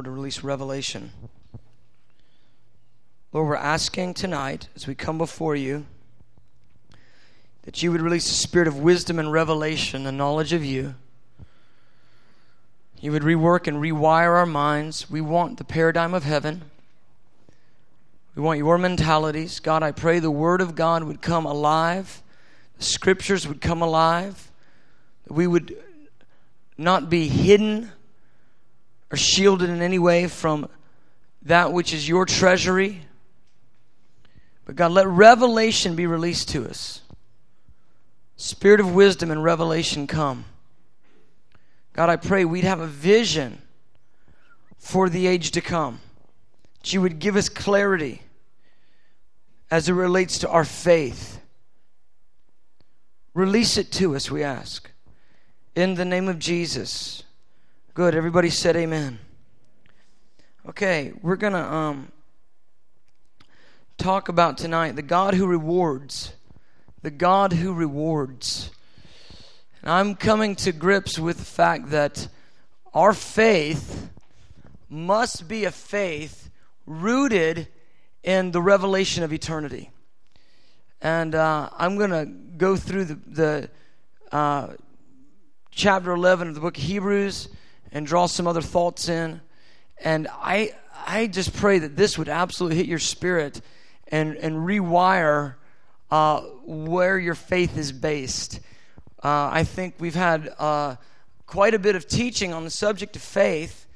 Lord, to release revelation. Lord, we're asking tonight as we come before you that you would release a spirit of wisdom and revelation, the knowledge of you. You would rework and rewire our minds. We want the paradigm of heaven. We want your mentalities. God, I pray the Word of God would come alive, the Scriptures would come alive, that we would not be hidden or shielded in any way from that which is your treasury. But God, let revelation be released to us. Spirit of wisdom and revelation come. God, I pray we'd have a vision for the age to come. That you would give us clarity as it relates to our faith. Release it to us, we ask. In the name of Jesus. Good. Everybody said amen. Okay, we're going to um, talk about tonight the God who rewards. The God who rewards. And I'm coming to grips with the fact that our faith must be a faith rooted in the revelation of eternity. And uh, I'm going to go through the, the uh, chapter 11 of the book of Hebrews and draw some other thoughts in. And I, I just pray that this would absolutely hit your spirit and, and rewire uh, where your faith is based. Uh, I think we've had uh, quite a bit of teaching on the subject of faith,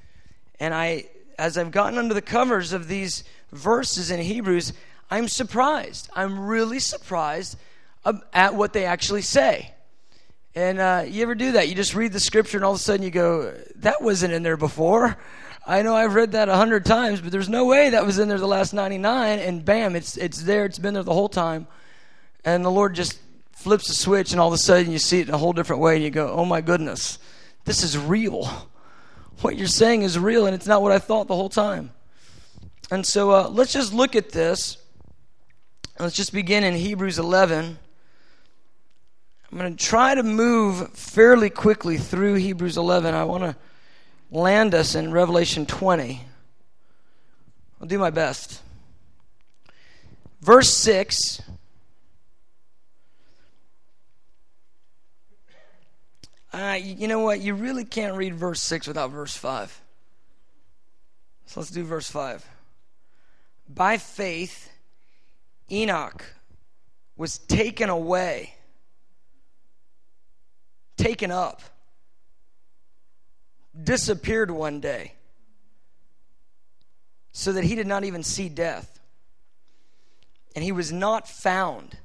and I, as I've gotten under the covers of these verses in Hebrews, I'm surprised. I'm really surprised at what they actually say. And uh, you ever do that? You just read the scripture, and all of a sudden you go, "That wasn't in there before." I know I've read that a hundred times, but there's no way that was in there the last 99. And bam, it's it's there. It's been there the whole time. And the Lord just flips a switch, and all of a sudden you see it in a whole different way, and you go, "Oh my goodness, this is real. What you're saying is real, and it's not what I thought the whole time." And so uh, let's just look at this. Let's just begin in Hebrews 11. I'm going to try to move fairly quickly through Hebrews 11. I want to land us in Revelation 20. I'll do my best. Verse 6 Uh, you know what? You really can't read verse 6 without verse 5. So let's do verse 5. By faith, Enoch was taken away, taken up, disappeared one day, so that he did not even see death. And he was not found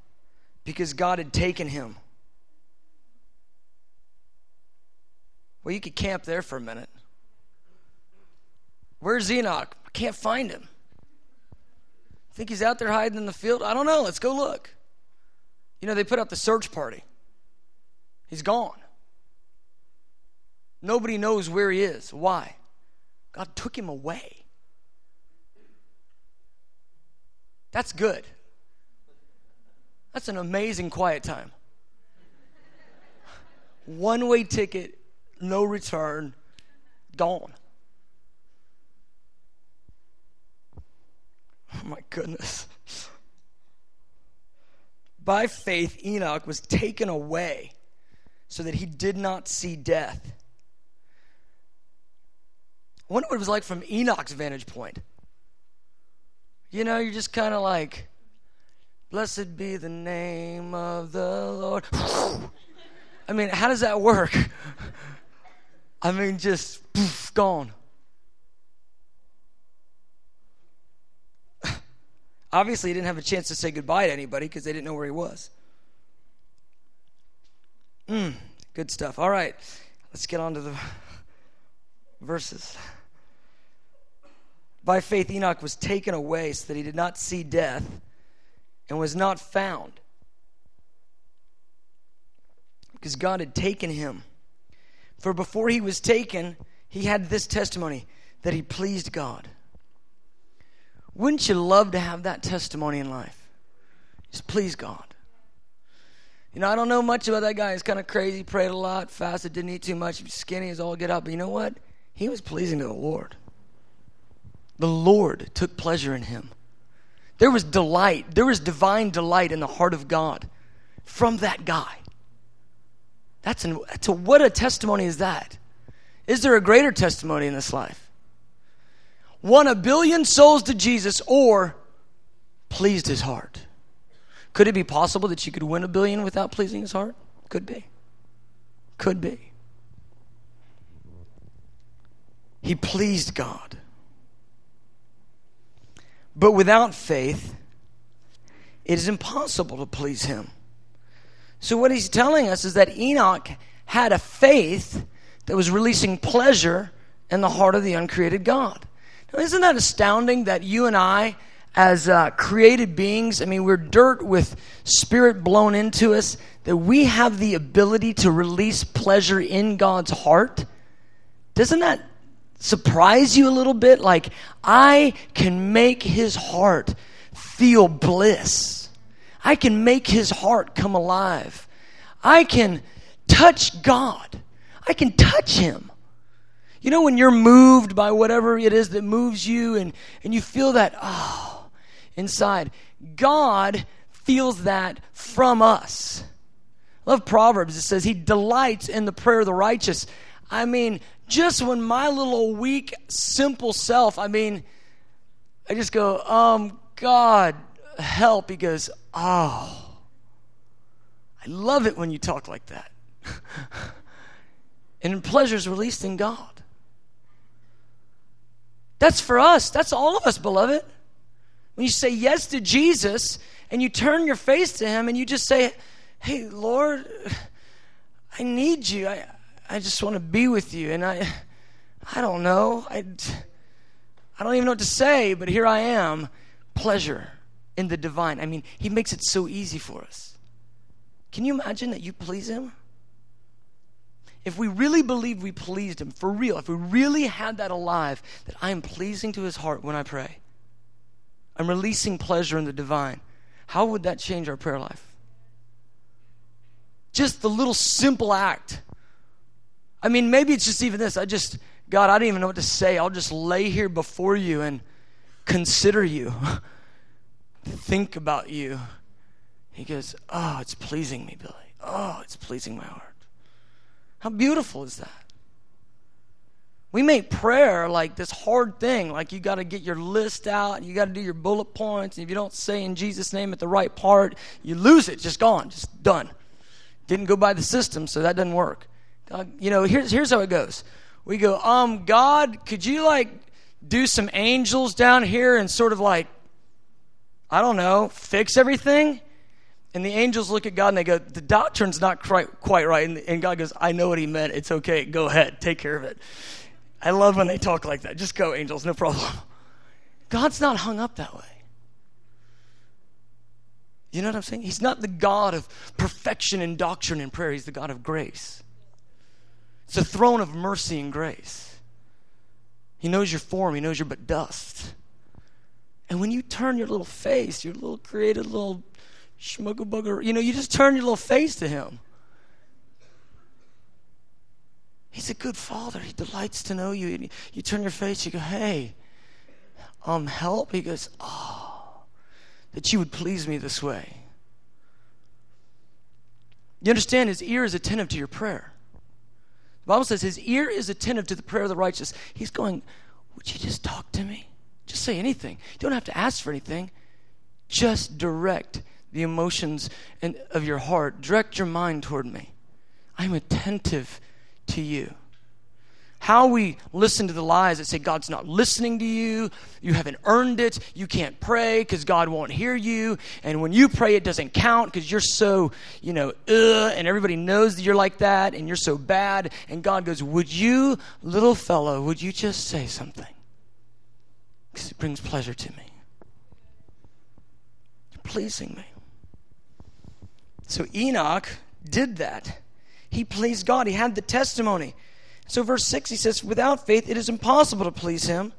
because God had taken him. Well, you could camp there for a minute. Where's Enoch? I can't find him. Think he's out there hiding in the field? I don't know. Let's go look. You know, they put out the search party. He's gone. Nobody knows where he is. Why? God took him away. That's good. That's an amazing quiet time. One way ticket no return, gone. Oh my goodness. By faith, Enoch was taken away so that he did not see death. I wonder what it was like from Enoch's vantage point. You know, you're just kind of like, blessed be the name of the Lord. I mean, how does that work? I mean, just poof, gone. Obviously, he didn't have a chance to say goodbye to anybody because they didn't know where he was. Mm, good stuff. All right, let's get on to the verses. By faith, Enoch was taken away so that he did not see death and was not found because God had taken him. For before he was taken, he had this testimony that he pleased God. Wouldn't you love to have that testimony in life? Just please God. You know, I don't know much about that guy. He's kind of crazy, prayed a lot, fasted, didn't eat too much, skinny as all get up. But you know what? He was pleasing to the Lord. The Lord took pleasure in him. There was delight, there was divine delight in the heart of God from that guy. That's, an, that's a, what a testimony is that? Is there a greater testimony in this life? Won a billion souls to Jesus or pleased his heart. Could it be possible that you could win a billion without pleasing his heart? Could be. Could be. He pleased God. But without faith, it is impossible to please him. So, what he's telling us is that Enoch had a faith that was releasing pleasure in the heart of the uncreated God. Now, isn't that astounding that you and I, as uh, created beings, I mean, we're dirt with spirit blown into us, that we have the ability to release pleasure in God's heart? Doesn't that surprise you a little bit? Like, I can make his heart feel bliss. I can make his heart come alive. I can touch God. I can touch him. You know, when you're moved by whatever it is that moves you and, and you feel that, oh, inside, God feels that from us. I love Proverbs. It says, He delights in the prayer of the righteous. I mean, just when my little weak, simple self, I mean, I just go, um, God, help. He goes, oh, I love it when you talk like that. and pleasure is released in God. That's for us. That's all of us, beloved. When you say yes to Jesus and you turn your face to Him and you just say, Hey, Lord, I need you. I, I just want to be with you. And I, I don't know. I, I don't even know what to say, but here I am. Pleasure in the divine. I mean, He makes it so easy for us. Can you imagine that you please Him? If we really believe we pleased Him, for real, if we really had that alive, that I am pleasing to His heart when I pray, I'm releasing pleasure in the divine, how would that change our prayer life? Just the little simple act I mean, maybe it's just even this. I just, God, I don't even know what to say. I'll just lay here before you and consider you, think about you. He goes, Oh, it's pleasing me, Billy. Oh, it's pleasing my heart. How beautiful is that? We make prayer like this hard thing, like you got to get your list out, you got to do your bullet points, and if you don't say in Jesus' name at the right part, you lose it, just gone, just done. Didn't go by the system, so that doesn't work. God, you know, here's here's how it goes. We go, um, God, could you like do some angels down here and sort of like, I don't know, fix everything? And the angels look at God and they go, the doctrine's not quite, quite right. And, and God goes, I know what he meant. It's okay. Go ahead. Take care of it. I love when they talk like that. Just go, angels. No problem. God's not hung up that way. You know what I'm saying? He's not the God of perfection and doctrine and prayer. He's the God of grace. It's a throne of mercy and grace. He knows your form, He knows you're but dust. And when you turn your little face, your little created little schmuggle bugger, you know, you just turn your little face to Him. He's a good father. He delights to know you. And you turn your face, you go, hey, um, help. He goes, oh, that you would please me this way. You understand his ear is attentive to your prayer. The Bible says his ear is attentive to the prayer of the righteous. He's going, Would you just talk to me? Just say anything. You don't have to ask for anything. Just direct the emotions of your heart, direct your mind toward me. I'm attentive to you. How we listen to the lies that say God's not listening to you, you haven't earned it, you can't pray because God won't hear you, and when you pray, it doesn't count because you're so, you know, ugh, and everybody knows that you're like that, and you're so bad. And God goes, Would you, little fellow, would you just say something? Because it brings pleasure to me. You're pleasing me. So Enoch did that. He pleased God, he had the testimony. So, verse 6, he says, Without faith, it is impossible to please him.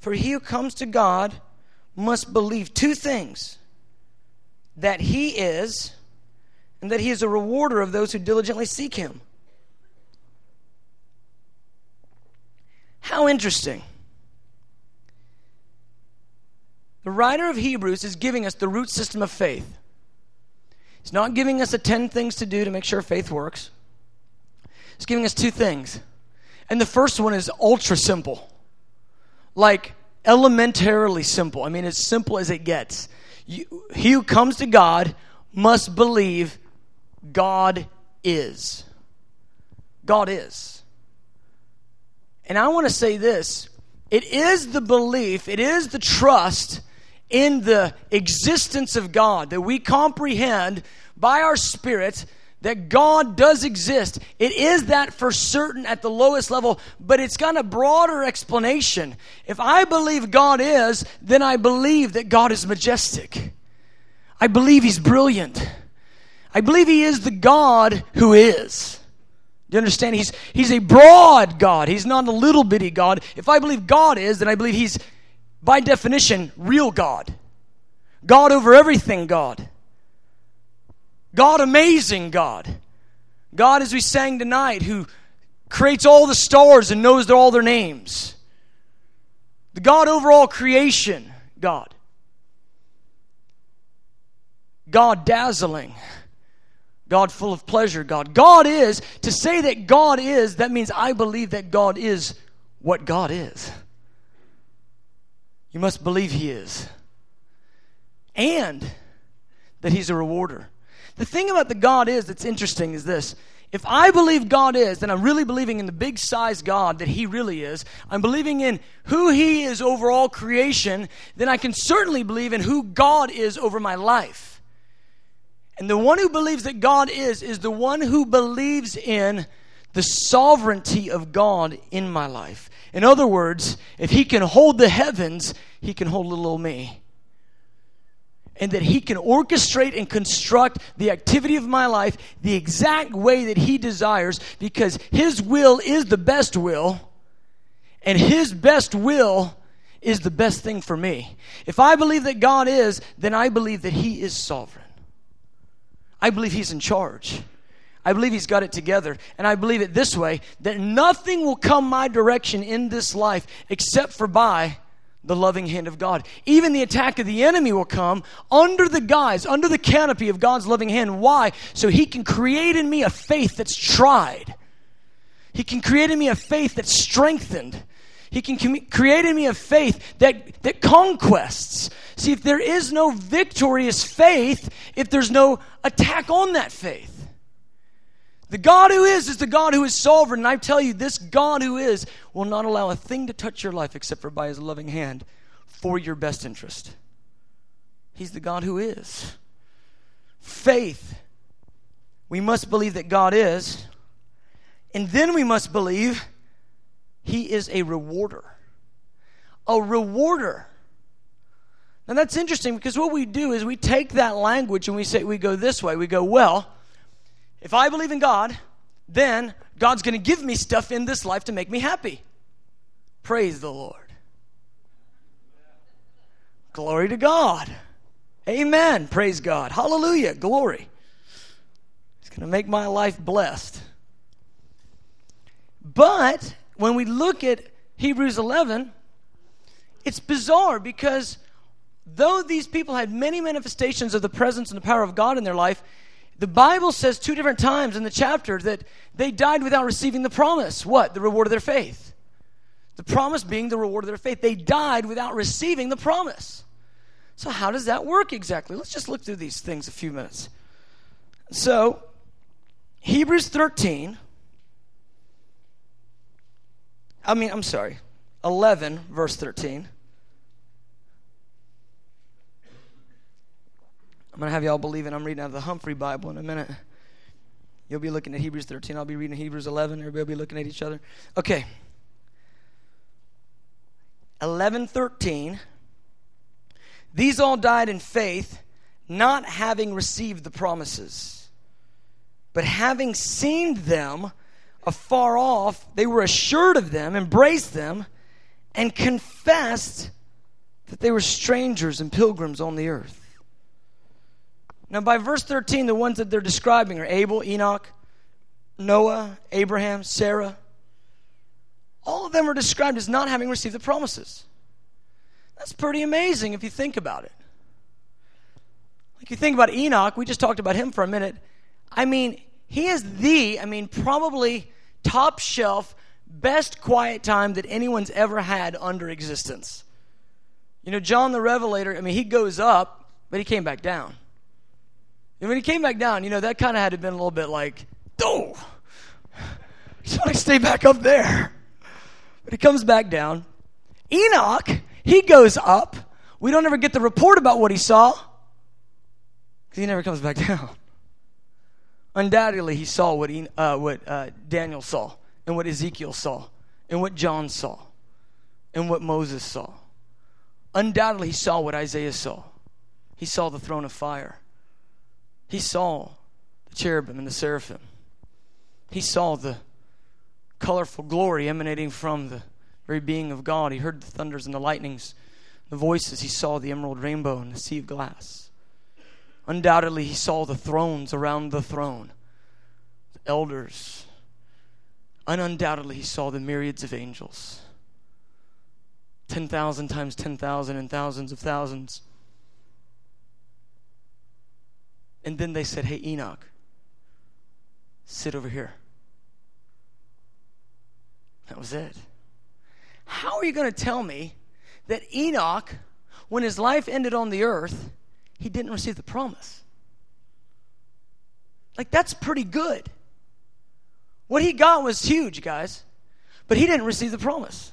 For he who comes to God must believe two things that he is, and that he is a rewarder of those who diligently seek him. How interesting. the writer of Hebrews is giving us the root system of faith. He's not giving us the 10 things to do to make sure faith works. He's giving us two things. And the first one is ultra simple. Like elementarily simple. I mean, as simple as it gets. You, he who comes to God must believe God is. God is. And I want to say this it is the belief, it is the trust in the existence of God that we comprehend by our spirit that God does exist. It is that for certain at the lowest level, but it's got a broader explanation. If I believe God is, then I believe that God is majestic. I believe He's brilliant. I believe He is the God who is. Do you understand? He's, he's a broad God. He's not a little bitty God. If I believe God is, then I believe He's, by definition, real God. God over everything, God. God, amazing God. God, as we sang tonight, who creates all the stars and knows all their names. The God over all creation, God. God dazzling. God full of pleasure, God. God is, to say that God is, that means I believe that God is what God is. You must believe He is. And that He's a rewarder. The thing about the God is that's interesting is this. If I believe God is, then I'm really believing in the big size God that He really is. I'm believing in who He is over all creation. Then I can certainly believe in who God is over my life. And the one who believes that God is, is the one who believes in the sovereignty of God in my life. In other words, if He can hold the heavens, He can hold little old me and that He can orchestrate and construct the activity of my life the exact way that He desires because His will is the best will, and His best will is the best thing for me. If I believe that God is, then I believe that He is sovereign. I believe He's in charge. I believe He's got it together. And I believe it this way that nothing will come my direction in this life except for by the loving hand of God. Even the attack of the enemy will come under the guise, under the canopy of God's loving hand. Why? So he can create in me a faith that's tried. He can create in me a faith that's strengthened. He can com- create in me a faith that, that conquests. See, if there is no victorious faith, if there's no attack on that faith, the God who is is the God who is sovereign. And I tell you, this God who is will not allow a thing to touch your life except for by his loving hand for your best interest. He's the God who is. Faith. We must believe that God is. And then we must believe he is a rewarder. A rewarder. Now that's interesting because what we do is we take that language and we say, we go this way. We go, well, if I believe in God, then God's going to give me stuff in this life to make me happy. Praise the Lord. Glory to God. Amen. Praise God. Hallelujah. Glory. It's going to make my life blessed. But when we look at Hebrews 11, it's bizarre because though these people had many manifestations of the presence and the power of God in their life, the Bible says two different times in the chapter that they died without receiving the promise. What? The reward of their faith. The promise being the reward of their faith. They died without receiving the promise. So, how does that work exactly? Let's just look through these things a few minutes. So, Hebrews 13. I mean, I'm sorry, 11, verse 13. I'm going to have y'all believe it. I'm reading out of the Humphrey Bible in a minute. You'll be looking at Hebrews 13. I'll be reading Hebrews 11. Everybody will be looking at each other. Okay. 11:13 These all died in faith, not having received the promises, but having seen them afar off, they were assured of them, embraced them, and confessed that they were strangers and pilgrims on the earth. Now, by verse 13, the ones that they're describing are Abel, Enoch, Noah, Abraham, Sarah. All of them are described as not having received the promises. That's pretty amazing if you think about it. Like you think about Enoch, we just talked about him for a minute. I mean, he is the, I mean, probably top shelf, best quiet time that anyone's ever had under existence. You know, John the Revelator, I mean, he goes up, but he came back down. And when he came back down, you know, that kind of had to been a little bit like, oh, so I stay back up there. But he comes back down. Enoch, he goes up. We don't ever get the report about what he saw because he never comes back down. Undoubtedly, he saw what, he, uh, what uh, Daniel saw, and what Ezekiel saw, and what John saw, and what Moses saw. Undoubtedly, he saw what Isaiah saw. He saw the throne of fire. He saw the cherubim and the seraphim. He saw the colorful glory emanating from the very being of God. He heard the thunders and the lightnings, the voices. He saw the emerald rainbow and the sea of glass. Undoubtedly, he saw the thrones around the throne, the elders. And undoubtedly, he saw the myriads of angels 10,000 times 10,000 and thousands of thousands. And then they said, Hey, Enoch, sit over here. That was it. How are you going to tell me that Enoch, when his life ended on the earth, he didn't receive the promise? Like, that's pretty good. What he got was huge, guys, but he didn't receive the promise.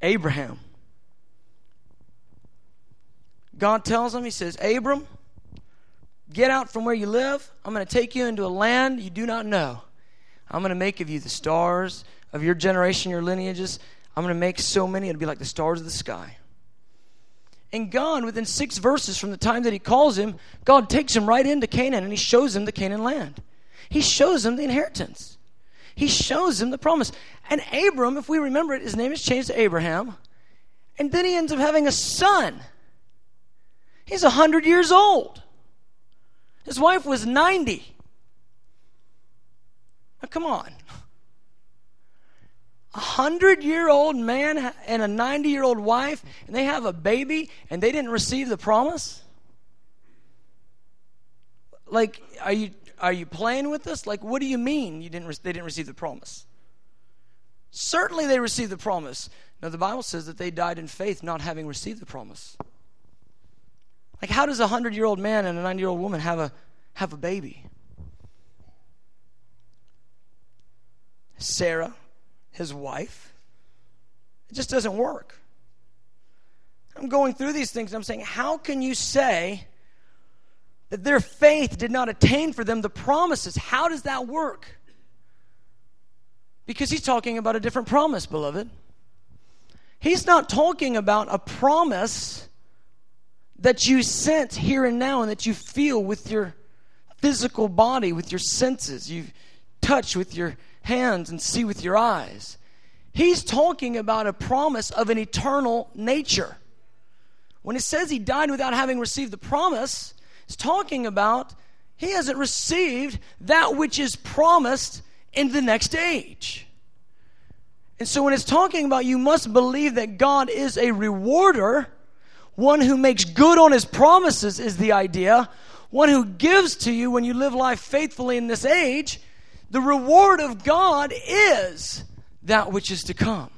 Abraham. God tells him, He says, Abram, get out from where you live. I'm going to take you into a land you do not know. I'm going to make of you the stars of your generation, your lineages. I'm going to make so many, it'll be like the stars of the sky. And God, within six verses from the time that He calls him, God takes him right into Canaan and He shows him the Canaan land. He shows him the inheritance. He shows him the promise. And Abram, if we remember it, his name is changed to Abraham. And then he ends up having a son. He's 100 years old. His wife was 90. Now, come on. A hundred year old man and a 90 year old wife, and they have a baby, and they didn't receive the promise? Like, are you, are you playing with us? Like, what do you mean you didn't re- they didn't receive the promise? Certainly they received the promise. Now, the Bible says that they died in faith, not having received the promise. Like, how does a hundred year old man and a 90 year old woman have a, have a baby? Sarah, his wife, it just doesn't work. I'm going through these things and I'm saying, how can you say that their faith did not attain for them the promises? How does that work? Because he's talking about a different promise, beloved. He's not talking about a promise that you sense here and now and that you feel with your physical body, with your senses. You touch with your hands and see with your eyes. He's talking about a promise of an eternal nature. When it says he died without having received the promise, it's talking about he hasn't received that which is promised in the next age. And so when it's talking about you must believe that God is a rewarder, one who makes good on his promises is the idea. One who gives to you when you live life faithfully in this age. The reward of God is that which is to come.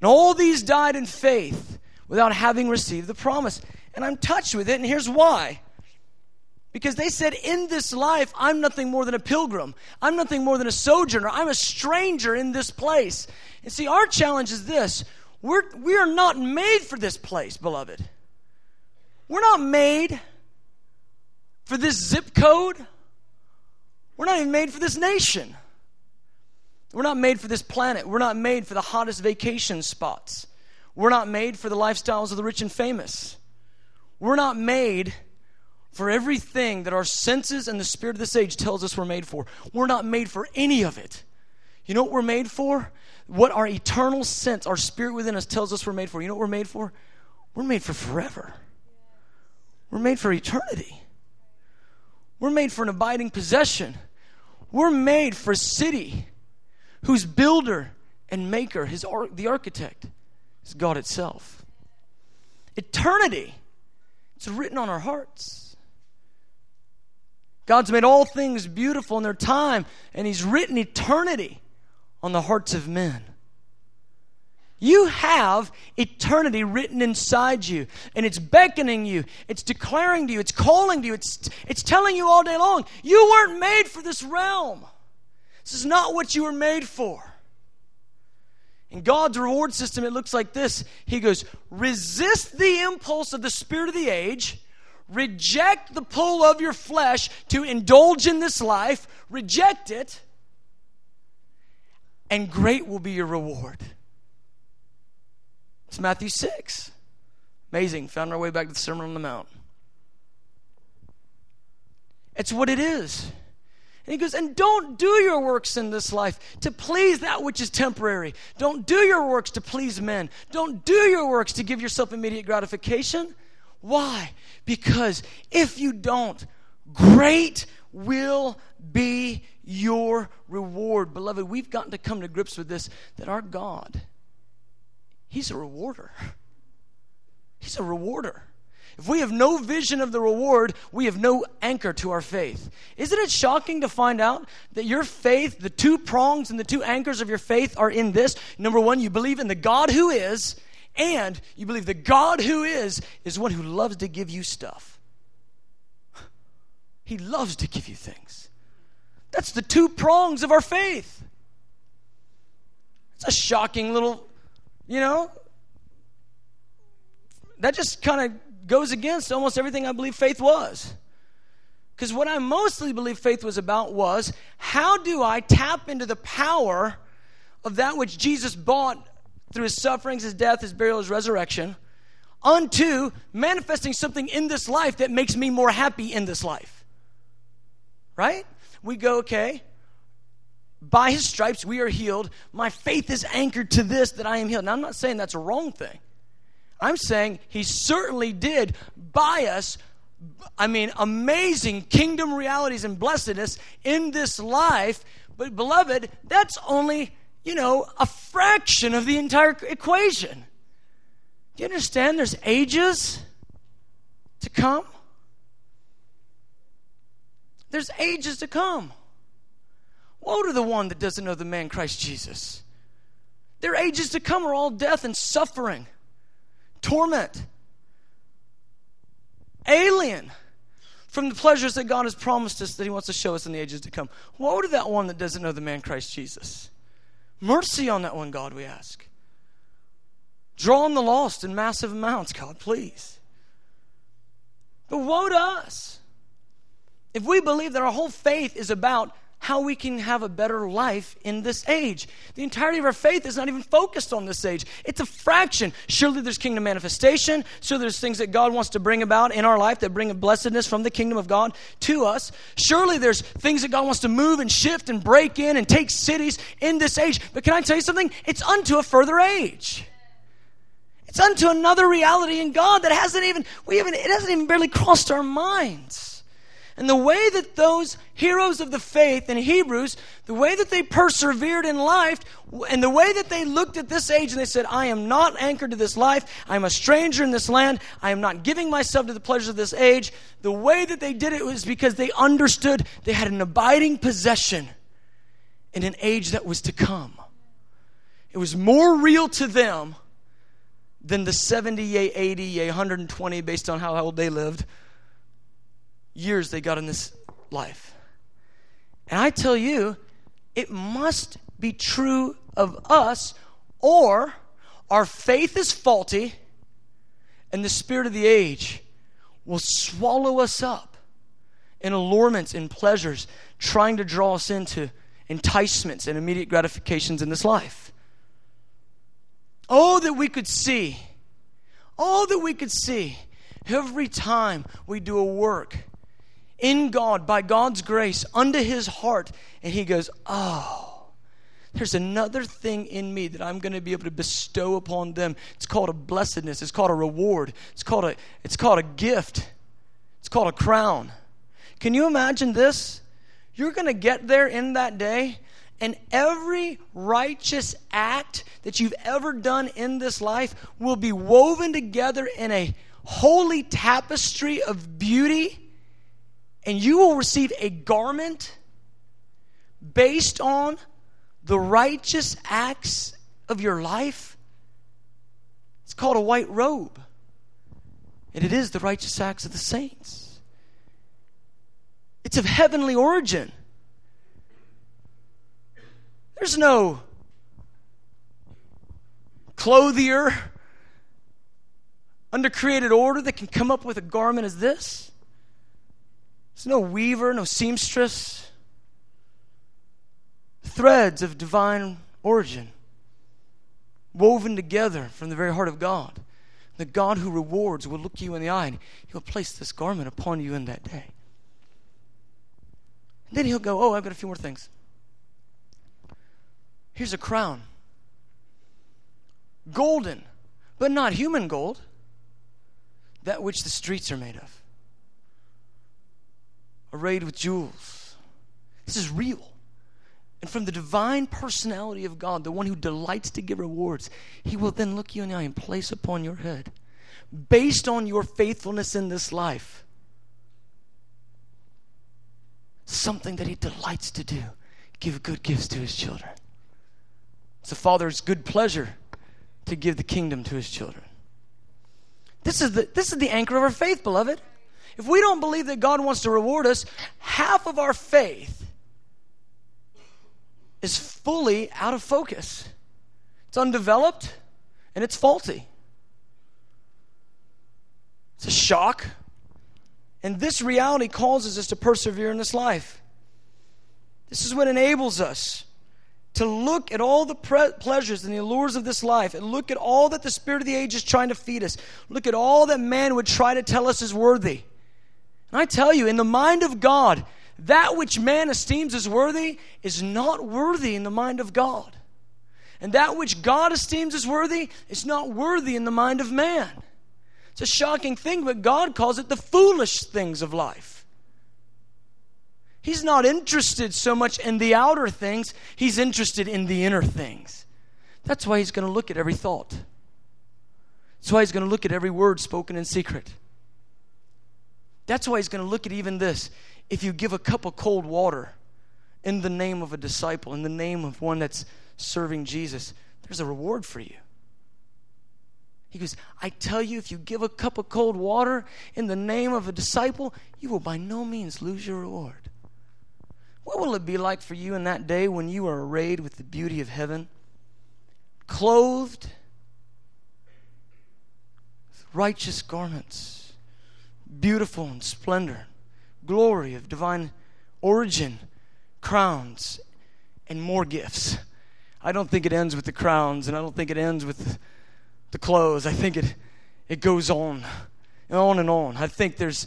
And all these died in faith without having received the promise. And I'm touched with it, and here's why. Because they said, In this life, I'm nothing more than a pilgrim. I'm nothing more than a sojourner. I'm a stranger in this place. And see, our challenge is this we're, we are not made for this place, beloved. We're not made for this zip code. We're not even made for this nation. We're not made for this planet. We're not made for the hottest vacation spots. We're not made for the lifestyles of the rich and famous. We're not made for everything that our senses and the spirit of this age tells us we're made for. We're not made for any of it. You know what we're made for? What our eternal sense, our spirit within us tells us we're made for. You know what we're made for? We're made for forever. We're made for eternity. We're made for an abiding possession. We're made for a city whose builder and maker, his the architect, is God itself. Eternity, it's written on our hearts. God's made all things beautiful in their time, and He's written eternity on the hearts of men. You have eternity written inside you, and it's beckoning you, it's declaring to you, it's calling to you, it's, it's telling you all day long, you weren't made for this realm. This is not what you were made for. In God's reward system, it looks like this He goes, resist the impulse of the spirit of the age, reject the pull of your flesh to indulge in this life, reject it, and great will be your reward. It's Matthew 6. Amazing. Found our way back to the Sermon on the Mount. It's what it is. And he goes, and don't do your works in this life to please that which is temporary. Don't do your works to please men. Don't do your works to give yourself immediate gratification. Why? Because if you don't, great will be your reward. Beloved, we've gotten to come to grips with this that our God He's a rewarder. He's a rewarder. If we have no vision of the reward, we have no anchor to our faith. Isn't it shocking to find out that your faith, the two prongs and the two anchors of your faith are in this? Number one, you believe in the God who is, and you believe the God who is is one who loves to give you stuff. He loves to give you things. That's the two prongs of our faith. It's a shocking little you know, that just kind of goes against almost everything I believe faith was. Because what I mostly believe faith was about was how do I tap into the power of that which Jesus bought through his sufferings, his death, his burial, his resurrection, unto manifesting something in this life that makes me more happy in this life. Right? We go, okay, by his stripes we are healed. My faith is anchored to this that I am healed. Now, I'm not saying that's a wrong thing. I'm saying he certainly did buy us, I mean, amazing kingdom realities and blessedness in this life. But, beloved, that's only, you know, a fraction of the entire equation. Do you understand there's ages to come? There's ages to come. Woe to the one that doesn't know the man Christ Jesus. Their ages to come are all death and suffering, torment, alien from the pleasures that God has promised us that He wants to show us in the ages to come. Woe to that one that doesn't know the man Christ Jesus. Mercy on that one, God, we ask. Draw on the lost in massive amounts, God, please. But woe to us if we believe that our whole faith is about how we can have a better life in this age. The entirety of our faith is not even focused on this age, it's a fraction. Surely there's kingdom manifestation. Surely there's things that God wants to bring about in our life that bring a blessedness from the kingdom of God to us. Surely there's things that God wants to move and shift and break in and take cities in this age. But can I tell you something? It's unto a further age. It's unto another reality in God that hasn't even, we haven't, it hasn't even barely crossed our minds. And the way that those heroes of the faith in Hebrews, the way that they persevered in life, and the way that they looked at this age and they said, I am not anchored to this life. I am a stranger in this land. I am not giving myself to the pleasures of this age. The way that they did it was because they understood they had an abiding possession in an age that was to come. It was more real to them than the 70, 80, 120, based on how old they lived years they got in this life. And I tell you, it must be true of us, or our faith is faulty, and the spirit of the age will swallow us up in allurements and pleasures, trying to draw us into enticements and immediate gratifications in this life. Oh, that we could see, oh, that we could see every time we do a work in God, by God's grace, unto his heart. And he goes, Oh, there's another thing in me that I'm going to be able to bestow upon them. It's called a blessedness. It's called a reward. It's called a, it's called a gift. It's called a crown. Can you imagine this? You're going to get there in that day, And every righteous act that you've ever done in this life will be woven together in a holy tapestry of beauty. And you will receive a garment based on the righteous acts of your life. It's called a white robe. And it is the righteous acts of the saints. It's of heavenly origin. There's no clothier under created order that can come up with a garment as this. There's no weaver, no seamstress. Threads of divine origin woven together from the very heart of God. The God who rewards will look you in the eye and he'll place this garment upon you in that day. And then he'll go, Oh, I've got a few more things. Here's a crown. Golden, but not human gold, that which the streets are made of. Arrayed with jewels. This is real. And from the divine personality of God, the one who delights to give rewards, he will then look you in the eye and place upon your head, based on your faithfulness in this life, something that he delights to do give good gifts to his children. It's the Father's good pleasure to give the kingdom to his children. This is the, this is the anchor of our faith, beloved. If we don't believe that God wants to reward us, half of our faith is fully out of focus. It's undeveloped and it's faulty. It's a shock. And this reality causes us to persevere in this life. This is what enables us to look at all the pre- pleasures and the allures of this life and look at all that the spirit of the age is trying to feed us. Look at all that man would try to tell us is worthy. And I tell you, in the mind of God, that which man esteems as worthy is not worthy in the mind of God. And that which God esteems as worthy is not worthy in the mind of man. It's a shocking thing, but God calls it the foolish things of life. He's not interested so much in the outer things, he's interested in the inner things. That's why he's going to look at every thought. That's why he's going to look at every word spoken in secret. That's why he's going to look at even this. If you give a cup of cold water in the name of a disciple, in the name of one that's serving Jesus, there's a reward for you. He goes, I tell you, if you give a cup of cold water in the name of a disciple, you will by no means lose your reward. What will it be like for you in that day when you are arrayed with the beauty of heaven, clothed with righteous garments, beautiful and splendor, glory of divine origin, crowns, and more gifts? I don't think it ends with the crowns, and I don't think it ends with the clothes. I think it, it goes on and on and on. I think there's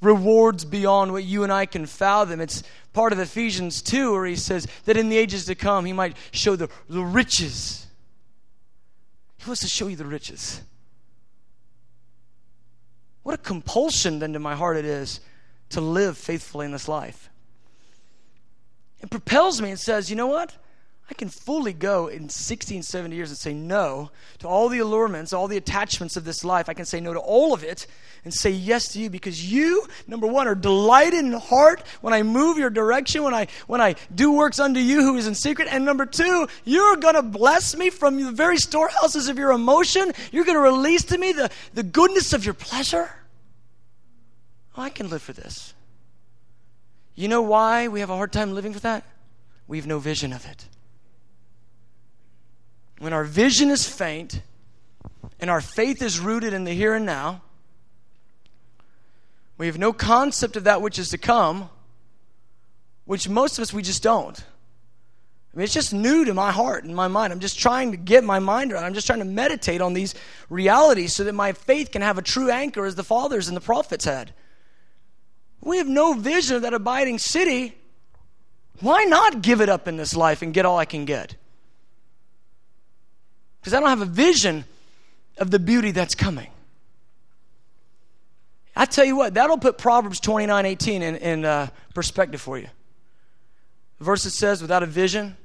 rewards beyond what you and I can fathom. It's part of Ephesians 2 where he says that in the ages to come he might show the, the riches. He wants to show you the riches. What a compulsion then to my heart it is to live faithfully in this life. It propels me and says, you know what? I can fully go in 60 and 70 years and say no to all the allurements, all the attachments of this life. I can say no to all of it and say yes to you because you, number one, are delighted in heart when I move your direction, when I when I do works unto you who is in secret. And number two, you're gonna bless me from the very storehouses of your emotion. You're gonna release to me the, the goodness of your pleasure. Oh, I can live for this. You know why we have a hard time living for that? We have no vision of it when our vision is faint and our faith is rooted in the here and now, we have no concept of that which is to come, which most of us we just don't. I mean, it's just new to my heart and my mind. I'm just trying to get my mind around. I'm just trying to meditate on these realities so that my faith can have a true anchor as the fathers and the prophets had. We have no vision of that abiding city. Why not give it up in this life and get all I can get? because I don't have a vision of the beauty that's coming. I tell you what, that'll put Proverbs 29 18 in, in uh, perspective for you. The verse that says, Without a vision,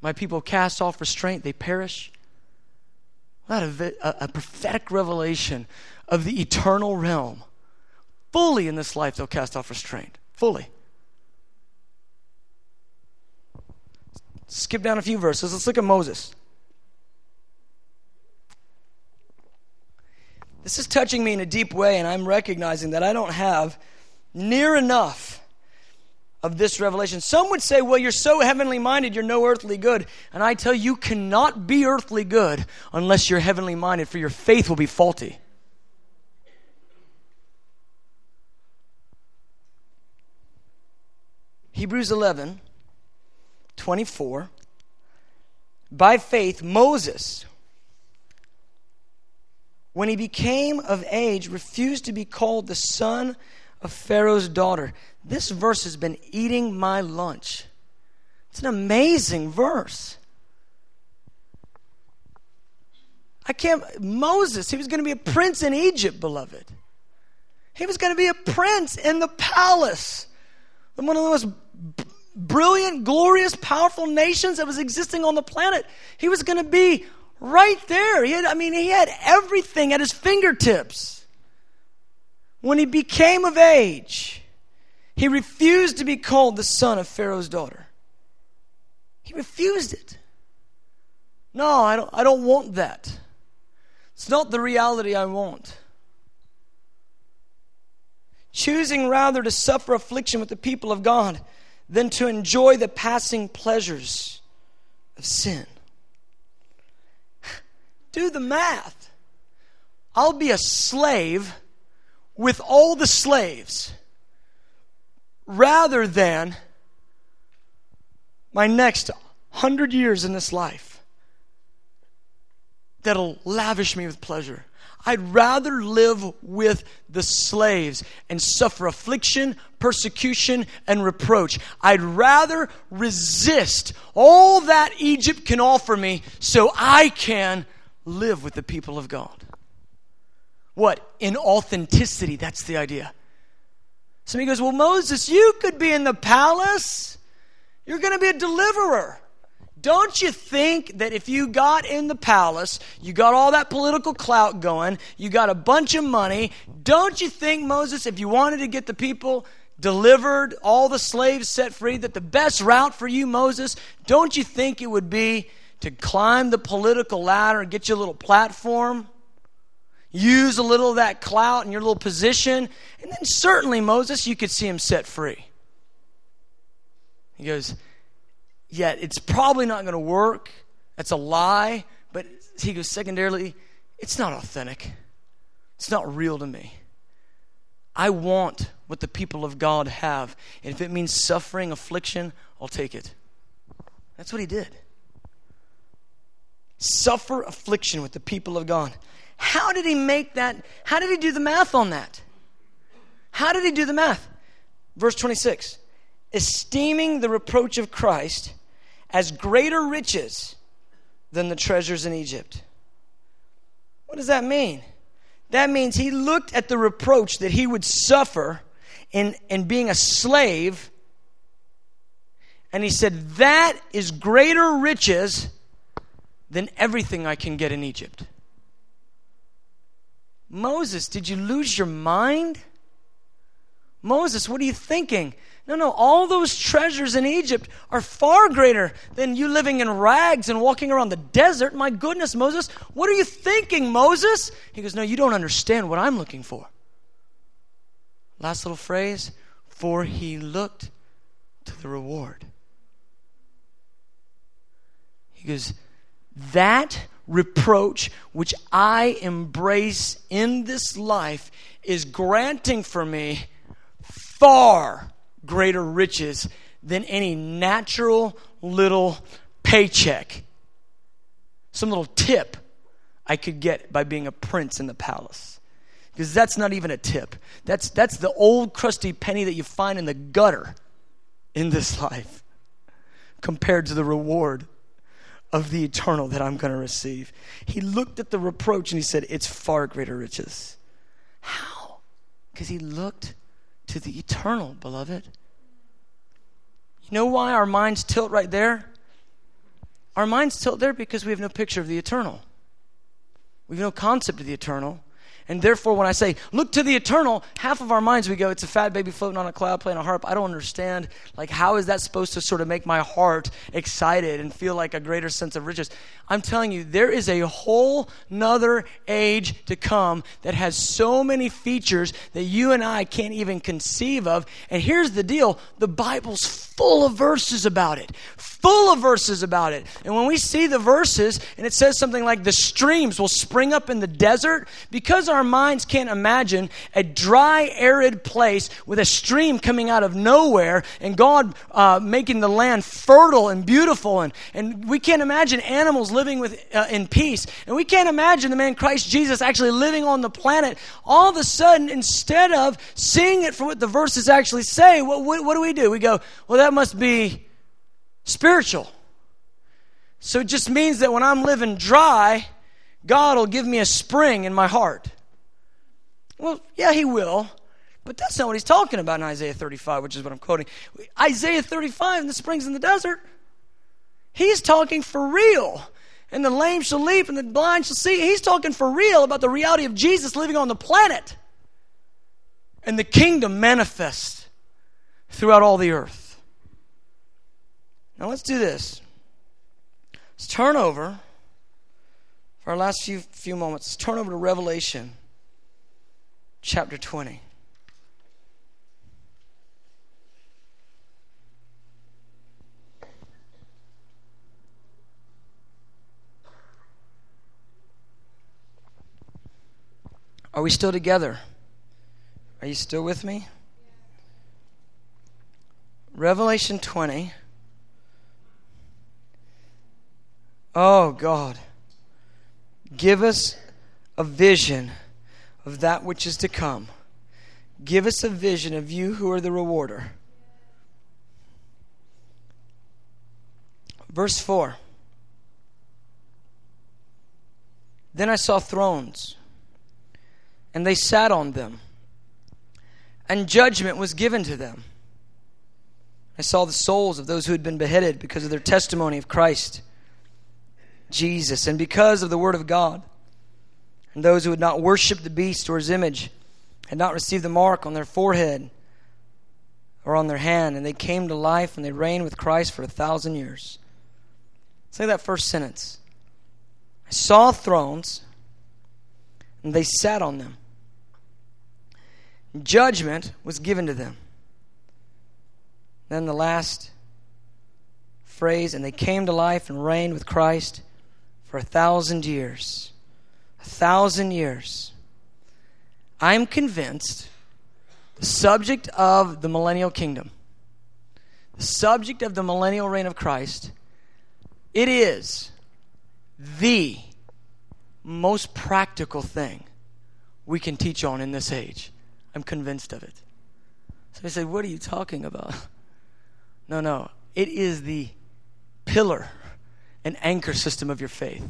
my people cast off restraint, they perish. Without a, a, a prophetic revelation of the eternal realm, fully in this life, they'll cast off restraint. Fully. Skip down a few verses. Let's look at Moses. This is touching me in a deep way, and I'm recognizing that I don't have near enough of this revelation. Some would say, well, you're so heavenly minded, you're no earthly good. And I tell you, you cannot be earthly good unless you're heavenly minded, for your faith will be faulty. Hebrews 11, 24. By faith, Moses when he became of age, refused to be called the son of Pharaoh's daughter. This verse has been eating my lunch. It's an amazing verse. I can't, Moses, he was going to be a prince in Egypt, beloved. He was going to be a prince in the palace. One of the most brilliant, glorious, powerful nations that was existing on the planet. He was going to be Right there. He had, I mean, he had everything at his fingertips. When he became of age, he refused to be called the son of Pharaoh's daughter. He refused it. No, I don't, I don't want that. It's not the reality I want. Choosing rather to suffer affliction with the people of God than to enjoy the passing pleasures of sin. Do the math. I'll be a slave with all the slaves rather than my next hundred years in this life that'll lavish me with pleasure. I'd rather live with the slaves and suffer affliction, persecution, and reproach. I'd rather resist all that Egypt can offer me so I can live with the people of God. What? In authenticity. That's the idea. Somebody goes, Well, Moses, you could be in the palace. You're going to be a deliverer. Don't you think that if you got in the palace, you got all that political clout going, you got a bunch of money, don't you think, Moses, if you wanted to get the people delivered, all the slaves set free, that the best route for you, Moses, don't you think it would be to climb the political ladder and get your little platform, use a little of that clout in your little position, and then certainly, Moses, you could see him set free. He goes, Yeah, it's probably not going to work. That's a lie. But he goes, secondarily, it's not authentic. It's not real to me. I want what the people of God have. And if it means suffering, affliction, I'll take it. That's what he did suffer affliction with the people of God. How did he make that? How did he do the math on that? How did he do the math? Verse 26 esteeming the reproach of Christ as greater riches than the treasures in Egypt. What does that mean? That means he looked at the reproach that he would suffer in, in being a slave, and he said, That is greater riches than everything I can get in Egypt. Moses, did you lose your mind? Moses, what are you thinking? No, no, all those treasures in Egypt are far greater than you living in rags and walking around the desert. My goodness, Moses, what are you thinking, Moses? He goes, No, you don't understand what I'm looking for. Last little phrase, for he looked to the reward. He goes, that reproach which I embrace in this life is granting for me far greater riches than any natural little paycheck, some little tip I could get by being a prince in the palace. Because that's not even a tip. That's, that's the old crusty penny that you find in the gutter in this life compared to the reward of the eternal that I'm going to receive. He looked at the reproach and he said, It's far greater riches. How? Because he looked to the eternal, beloved. You know why our minds tilt right there? Our minds tilt there because we have no picture of the eternal. We have no concept of the eternal. And therefore, when I say, look to the eternal, half of our minds we go, it's a fat baby floating on a cloud playing a harp. I don't understand. Like, how is that supposed to sort of make my heart excited and feel like a greater sense of riches? I'm telling you, there is a whole nother age to come that has so many features that you and I can't even conceive of. And here's the deal the Bible's full of verses about it, full of verses about it. And when we see the verses and it says something like the streams will spring up in the desert, because our minds can't imagine a dry, arid place with a stream coming out of nowhere and God uh, making the land fertile and beautiful. And, and we can't imagine animals living with, uh, in peace. And we can't imagine the man Christ Jesus actually living on the planet. All of a sudden, instead of seeing it for what the verses actually say, what, what, what do we do? We go, well, that must be spiritual. So it just means that when I'm living dry, God will give me a spring in my heart. Well, yeah, He will. But that's not what he's talking about in Isaiah 35, which is what I'm quoting. Isaiah 35 and the springs in the desert. He's talking for real. And the lame shall leap and the blind shall see. He's talking for real about the reality of Jesus living on the planet. And the kingdom manifest throughout all the earth. Now let's do this. Let's turn over for our last few few moments. Let's turn over to Revelation chapter 20. Are we still together? Are you still with me? Revelation 20. Oh, God. Give us a vision of that which is to come. Give us a vision of you who are the rewarder. Verse 4 Then I saw thrones, and they sat on them, and judgment was given to them. I saw the souls of those who had been beheaded because of their testimony of Christ. Jesus, and because of the Word of God. And those who had not worshipped the beast or his image had not received the mark on their forehead or on their hand, and they came to life and they reigned with Christ for a thousand years. Say that first sentence. I saw thrones, and they sat on them. Judgment was given to them. Then the last phrase, and they came to life and reigned with Christ for a thousand years. Thousand years. I'm convinced the subject of the millennial kingdom, the subject of the millennial reign of Christ, it is the most practical thing we can teach on in this age. I'm convinced of it. So I say, What are you talking about? No, no. It is the pillar an anchor system of your faith.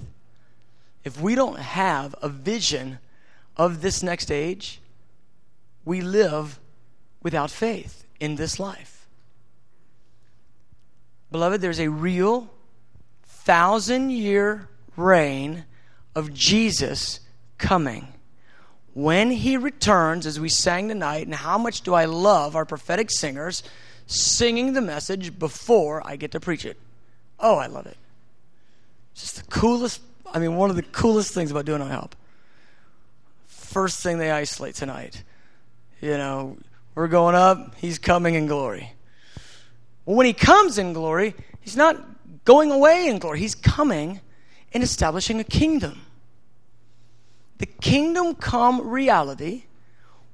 If we don't have a vision of this next age, we live without faith in this life. Beloved, there's a real thousand year reign of Jesus coming. When he returns, as we sang tonight, and how much do I love our prophetic singers singing the message before I get to preach it? Oh, I love it just the coolest, I mean, one of the coolest things about doing IHOP. First thing they isolate tonight. You know, we're going up, he's coming in glory. Well, when he comes in glory, he's not going away in glory, he's coming and establishing a kingdom. The kingdom come reality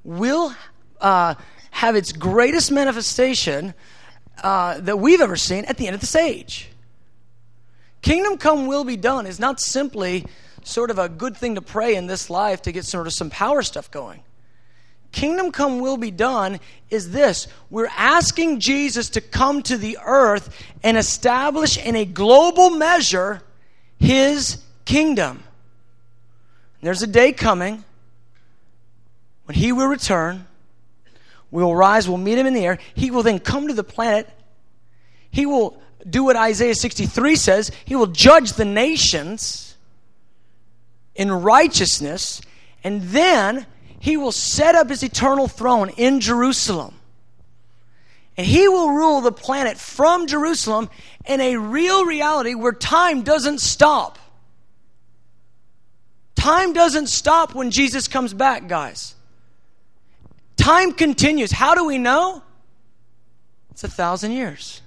will uh, have its greatest manifestation uh, that we've ever seen at the end of this age. Kingdom come will be done is not simply sort of a good thing to pray in this life to get sort of some power stuff going. Kingdom come will be done is this we're asking Jesus to come to the earth and establish in a global measure his kingdom. And there's a day coming when he will return. We will rise, we'll meet him in the air. He will then come to the planet he will do what Isaiah 63 says. He will judge the nations in righteousness, and then he will set up his eternal throne in Jerusalem. And he will rule the planet from Jerusalem in a real reality where time doesn't stop. Time doesn't stop when Jesus comes back, guys. Time continues. How do we know? It's a thousand years.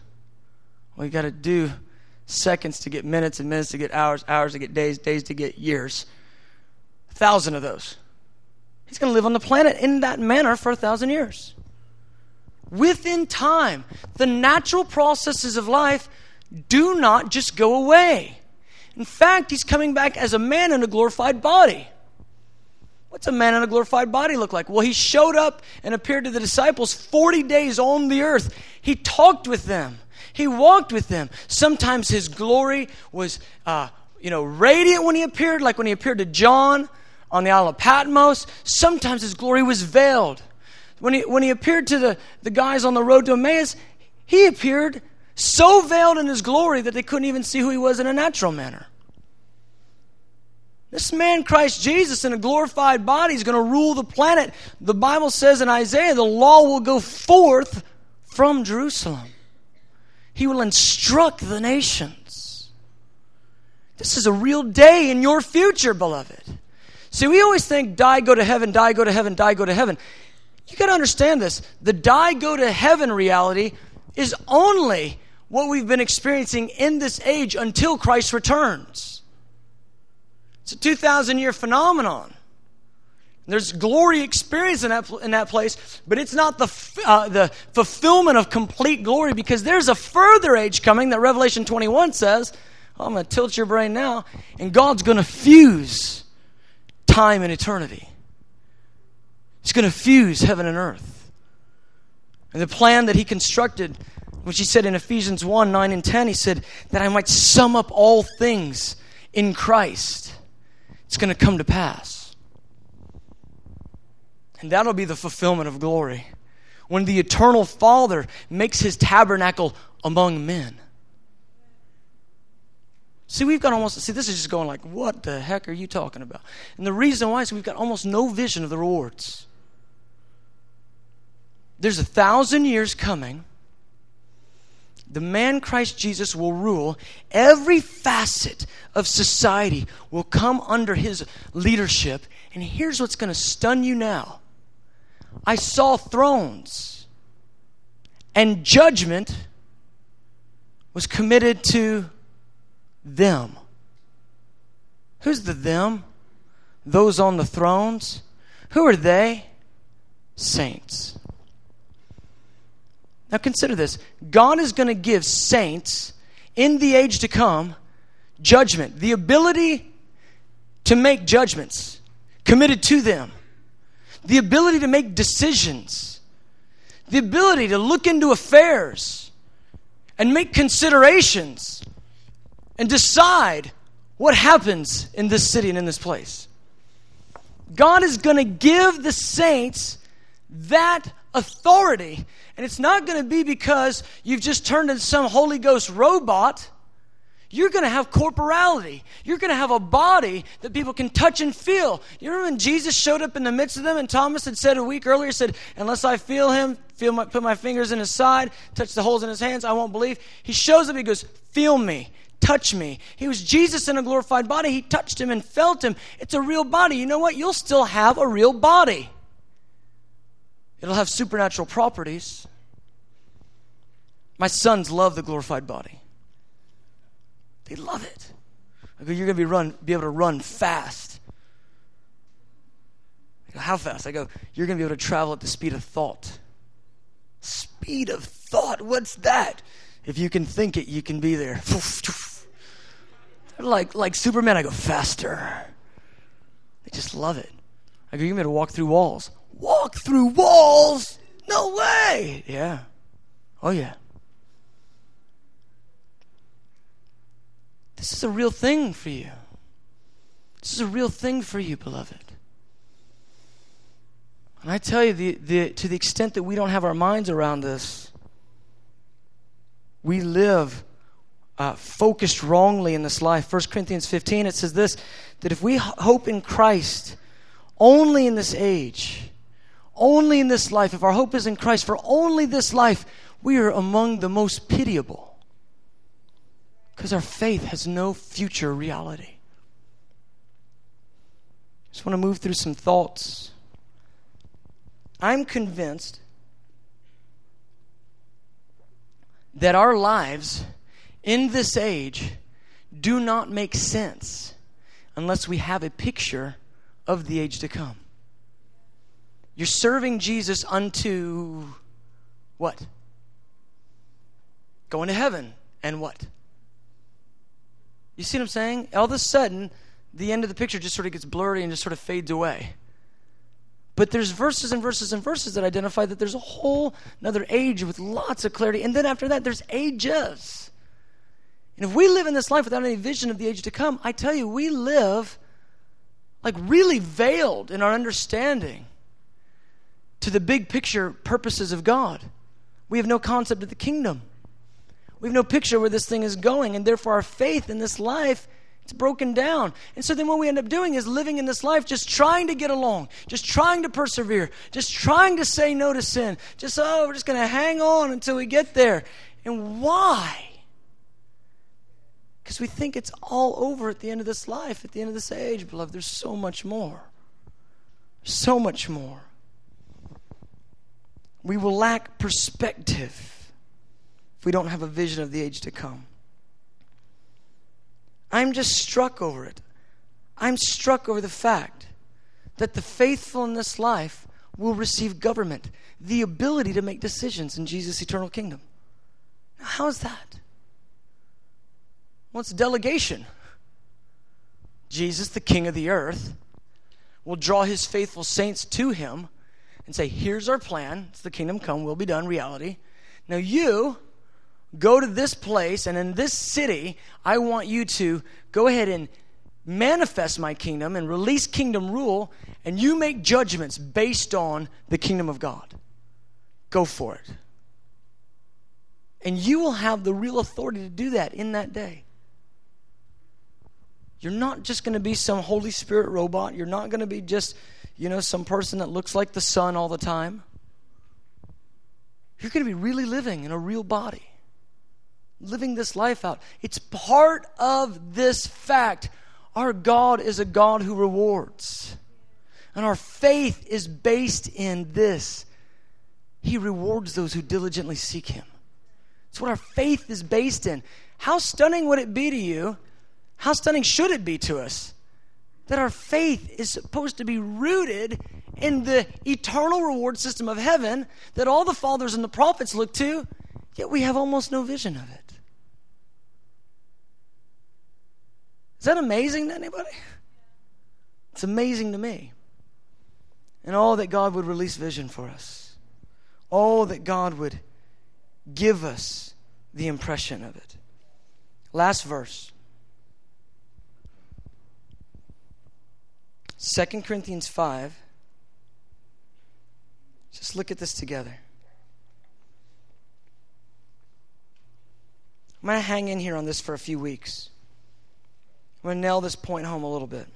We got to do seconds to get minutes and minutes to get hours, hours to get days, days to get years. A thousand of those. He's going to live on the planet in that manner for a thousand years. Within time, the natural processes of life do not just go away. In fact, he's coming back as a man in a glorified body. What's a man in a glorified body look like? Well, he showed up and appeared to the disciples 40 days on the earth. He talked with them. He walked with them. Sometimes his glory was, uh, you know, radiant when he appeared, like when he appeared to John on the Isle of Patmos. Sometimes his glory was veiled. When he, when he appeared to the, the guys on the road to Emmaus, he appeared so veiled in his glory that they couldn't even see who he was in a natural manner. This man, Christ Jesus, in a glorified body, is going to rule the planet. The Bible says in Isaiah, the law will go forth from Jerusalem. He will instruct the nations. This is a real day in your future, beloved. See, we always think die, go to heaven, die, go to heaven, die, go to heaven. You got to understand this. The die, go to heaven reality is only what we've been experiencing in this age until Christ returns. It's a 2,000 year phenomenon. There's glory experience in that, in that place, but it's not the, uh, the fulfillment of complete glory because there's a further age coming that Revelation 21 says. I'm going to tilt your brain now, and God's going to fuse time and eternity. He's going to fuse heaven and earth. And the plan that He constructed which he said in Ephesians 1 9 and 10, he said, that I might sum up all things in Christ. It's going to come to pass. And that'll be the fulfillment of glory. When the eternal Father makes his tabernacle among men. See, we've got almost, see, this is just going like, what the heck are you talking about? And the reason why is we've got almost no vision of the rewards. There's a thousand years coming the man Christ Jesus will rule, every facet of society will come under his leadership. And here's what's going to stun you now I saw thrones, and judgment was committed to them. Who's the them? Those on the thrones? Who are they? Saints. Now consider this God is going to give saints in the age to come judgment, the ability to make judgments committed to them, the ability to make decisions, the ability to look into affairs and make considerations and decide what happens in this city and in this place. God is going to give the saints that authority and it's not going to be because you've just turned into some Holy Ghost robot. You're going to have corporality. You're going to have a body that people can touch and feel. You remember when Jesus showed up in the midst of them and Thomas had said a week earlier, said, Unless I feel him, feel my, put my fingers in his side, touch the holes in his hands, I won't believe. He shows up, he goes, Feel me, touch me. He was Jesus in a glorified body. He touched him and felt him. It's a real body. You know what? You'll still have a real body. It'll have supernatural properties. My sons love the glorified body. They love it. I go, you're going to be run, be able to run fast. Go, How fast? I go, you're going to be able to travel at the speed of thought. Speed of thought? What's that? If you can think it, you can be there. Like, like Superman, I go faster. They just love it. I go, you're to walk through walls. Walk through walls? No way. Yeah. Oh, yeah. This is a real thing for you. This is a real thing for you, beloved. And I tell you, the, the, to the extent that we don't have our minds around this, we live uh, focused wrongly in this life. 1 Corinthians 15, it says this that if we hope in Christ only in this age, only in this life, if our hope is in Christ for only this life, we are among the most pitiable because our faith has no future reality. Just want to move through some thoughts. I'm convinced that our lives in this age do not make sense unless we have a picture of the age to come. You're serving Jesus unto what? Going to heaven. And what? You see what I'm saying? All of a sudden, the end of the picture just sort of gets blurry and just sort of fades away. But there's verses and verses and verses that identify that there's a whole another age with lots of clarity. And then after that, there's ages. And if we live in this life without any vision of the age to come, I tell you, we live like really veiled in our understanding to the big picture purposes of God. We have no concept of the kingdom. We have no picture where this thing is going, and therefore our faith in this life it's broken down. And so then what we end up doing is living in this life just trying to get along, just trying to persevere, just trying to say no to sin. Just, oh, we're just going to hang on until we get there. And why? Because we think it's all over at the end of this life, at the end of this age, beloved. There's so much more. So much more. We will lack perspective we don't have a vision of the age to come. I'm just struck over it. I'm struck over the fact that the faithful in this life will receive government, the ability to make decisions in Jesus' eternal kingdom. Now, how is that? Well, it's delegation. Jesus, the King of the earth, will draw his faithful saints to him and say, Here's our plan. It's the kingdom come, will be done, reality. Now, you go to this place and in this city, I want you to go ahead and manifest my kingdom and release kingdom rule, and you make judgments based on the kingdom of God. Go for it. And you will have the real authority to do that in that day. You're not just going to be some Holy Spirit robot. You're not going to be just, you know, some person that looks like the sun all the time. You're going to be really living in a real body living this life out. It's part of this fact. Our God is a God who rewards. And our faith is based in this. He rewards those who diligently seek Him. It's what our faith is based in. How stunning would it be to you? How stunning should it be to us that our faith is supposed to be rooted in the eternal reward system of heaven that all the fathers and the prophets look to, yet we have almost no vision of it? Is that amazing to anybody? It's amazing to me. And all that God would release vision for us. All that God would give us the impression of it. Last verse. 2 Corinthians 5. Just look at this together. I'm going to hang in here on this for a few weeks. I'm going to nail this point home a little bit.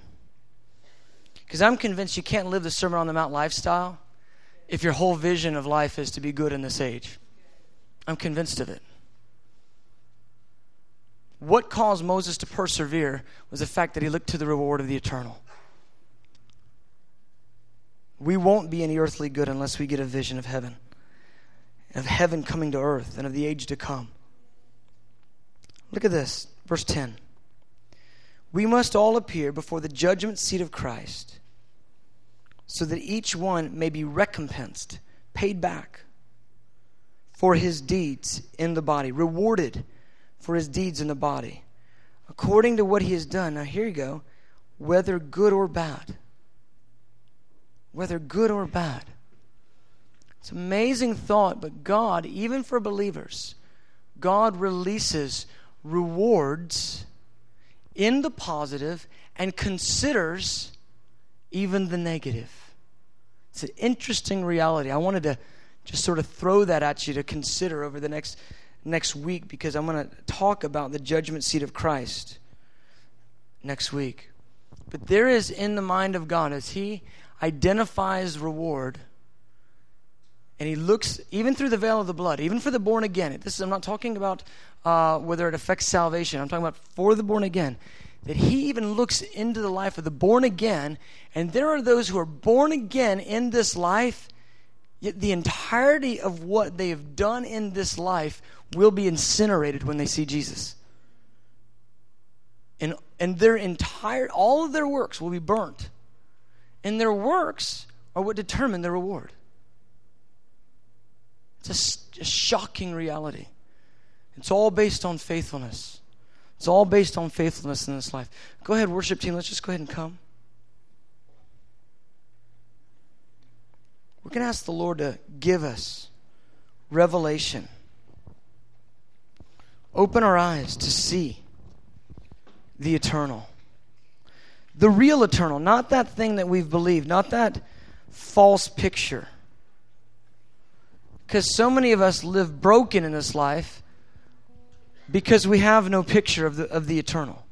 Because I'm convinced you can't live the Sermon on the Mount lifestyle if your whole vision of life is to be good in this age. I'm convinced of it. What caused Moses to persevere was the fact that he looked to the reward of the eternal. We won't be any earthly good unless we get a vision of heaven, of heaven coming to earth, and of the age to come. Look at this, verse 10 we must all appear before the judgment seat of Christ so that each one may be recompensed, paid back for his deeds in the body, rewarded for his deeds in the body, according to what he has done. Now, here you go whether good or bad. Whether good or bad. It's an amazing thought, but God, even for believers, God releases rewards in the positive and considers even the negative. It's an interesting reality. I wanted to just sort of throw that at you to consider over the next next week because I'm going to talk about the judgment seat of Christ next week. But there is in the mind of God as He identifies reward and he looks even through the veil of the blood, even for the born again. This is, I'm not talking about uh, whether it affects salvation. I'm talking about for the born again. That he even looks into the life of the born again, and there are those who are born again in this life. Yet the entirety of what they have done in this life will be incinerated when they see Jesus. And, and their entire, all of their works will be burnt. And their works are what determine the reward. It's a, a shocking reality. It's all based on faithfulness. It's all based on faithfulness in this life. Go ahead, worship team. Let's just go ahead and come. We're going to ask the Lord to give us revelation. Open our eyes to see the eternal. The real eternal, not that thing that we've believed, not that false picture. Because so many of us live broken in this life because we have no picture of the, of the eternal.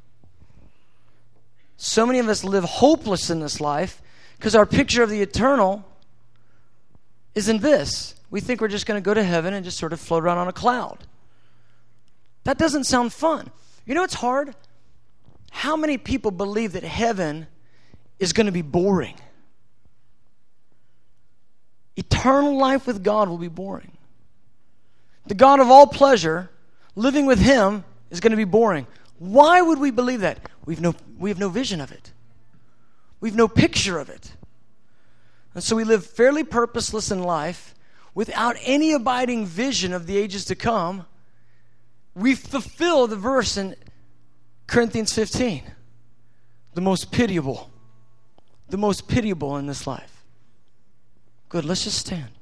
So many of us live hopeless in this life because our picture of the eternal isn't this. We think we're just going to go to heaven and just sort of float around on a cloud. That doesn't sound fun. You know what's hard? How many people believe that heaven is going to be boring? eternal life with God will be boring. The God of all pleasure, living with Him, is going to be boring. Why would we believe that? We've no, we have no vision of it, we have no picture of it. And so we live fairly purposeless in life without any abiding vision of the ages to come. We fulfill the verse in Corinthians 15 the most pitiable, the most pitiable in this life. Good, let's just stand.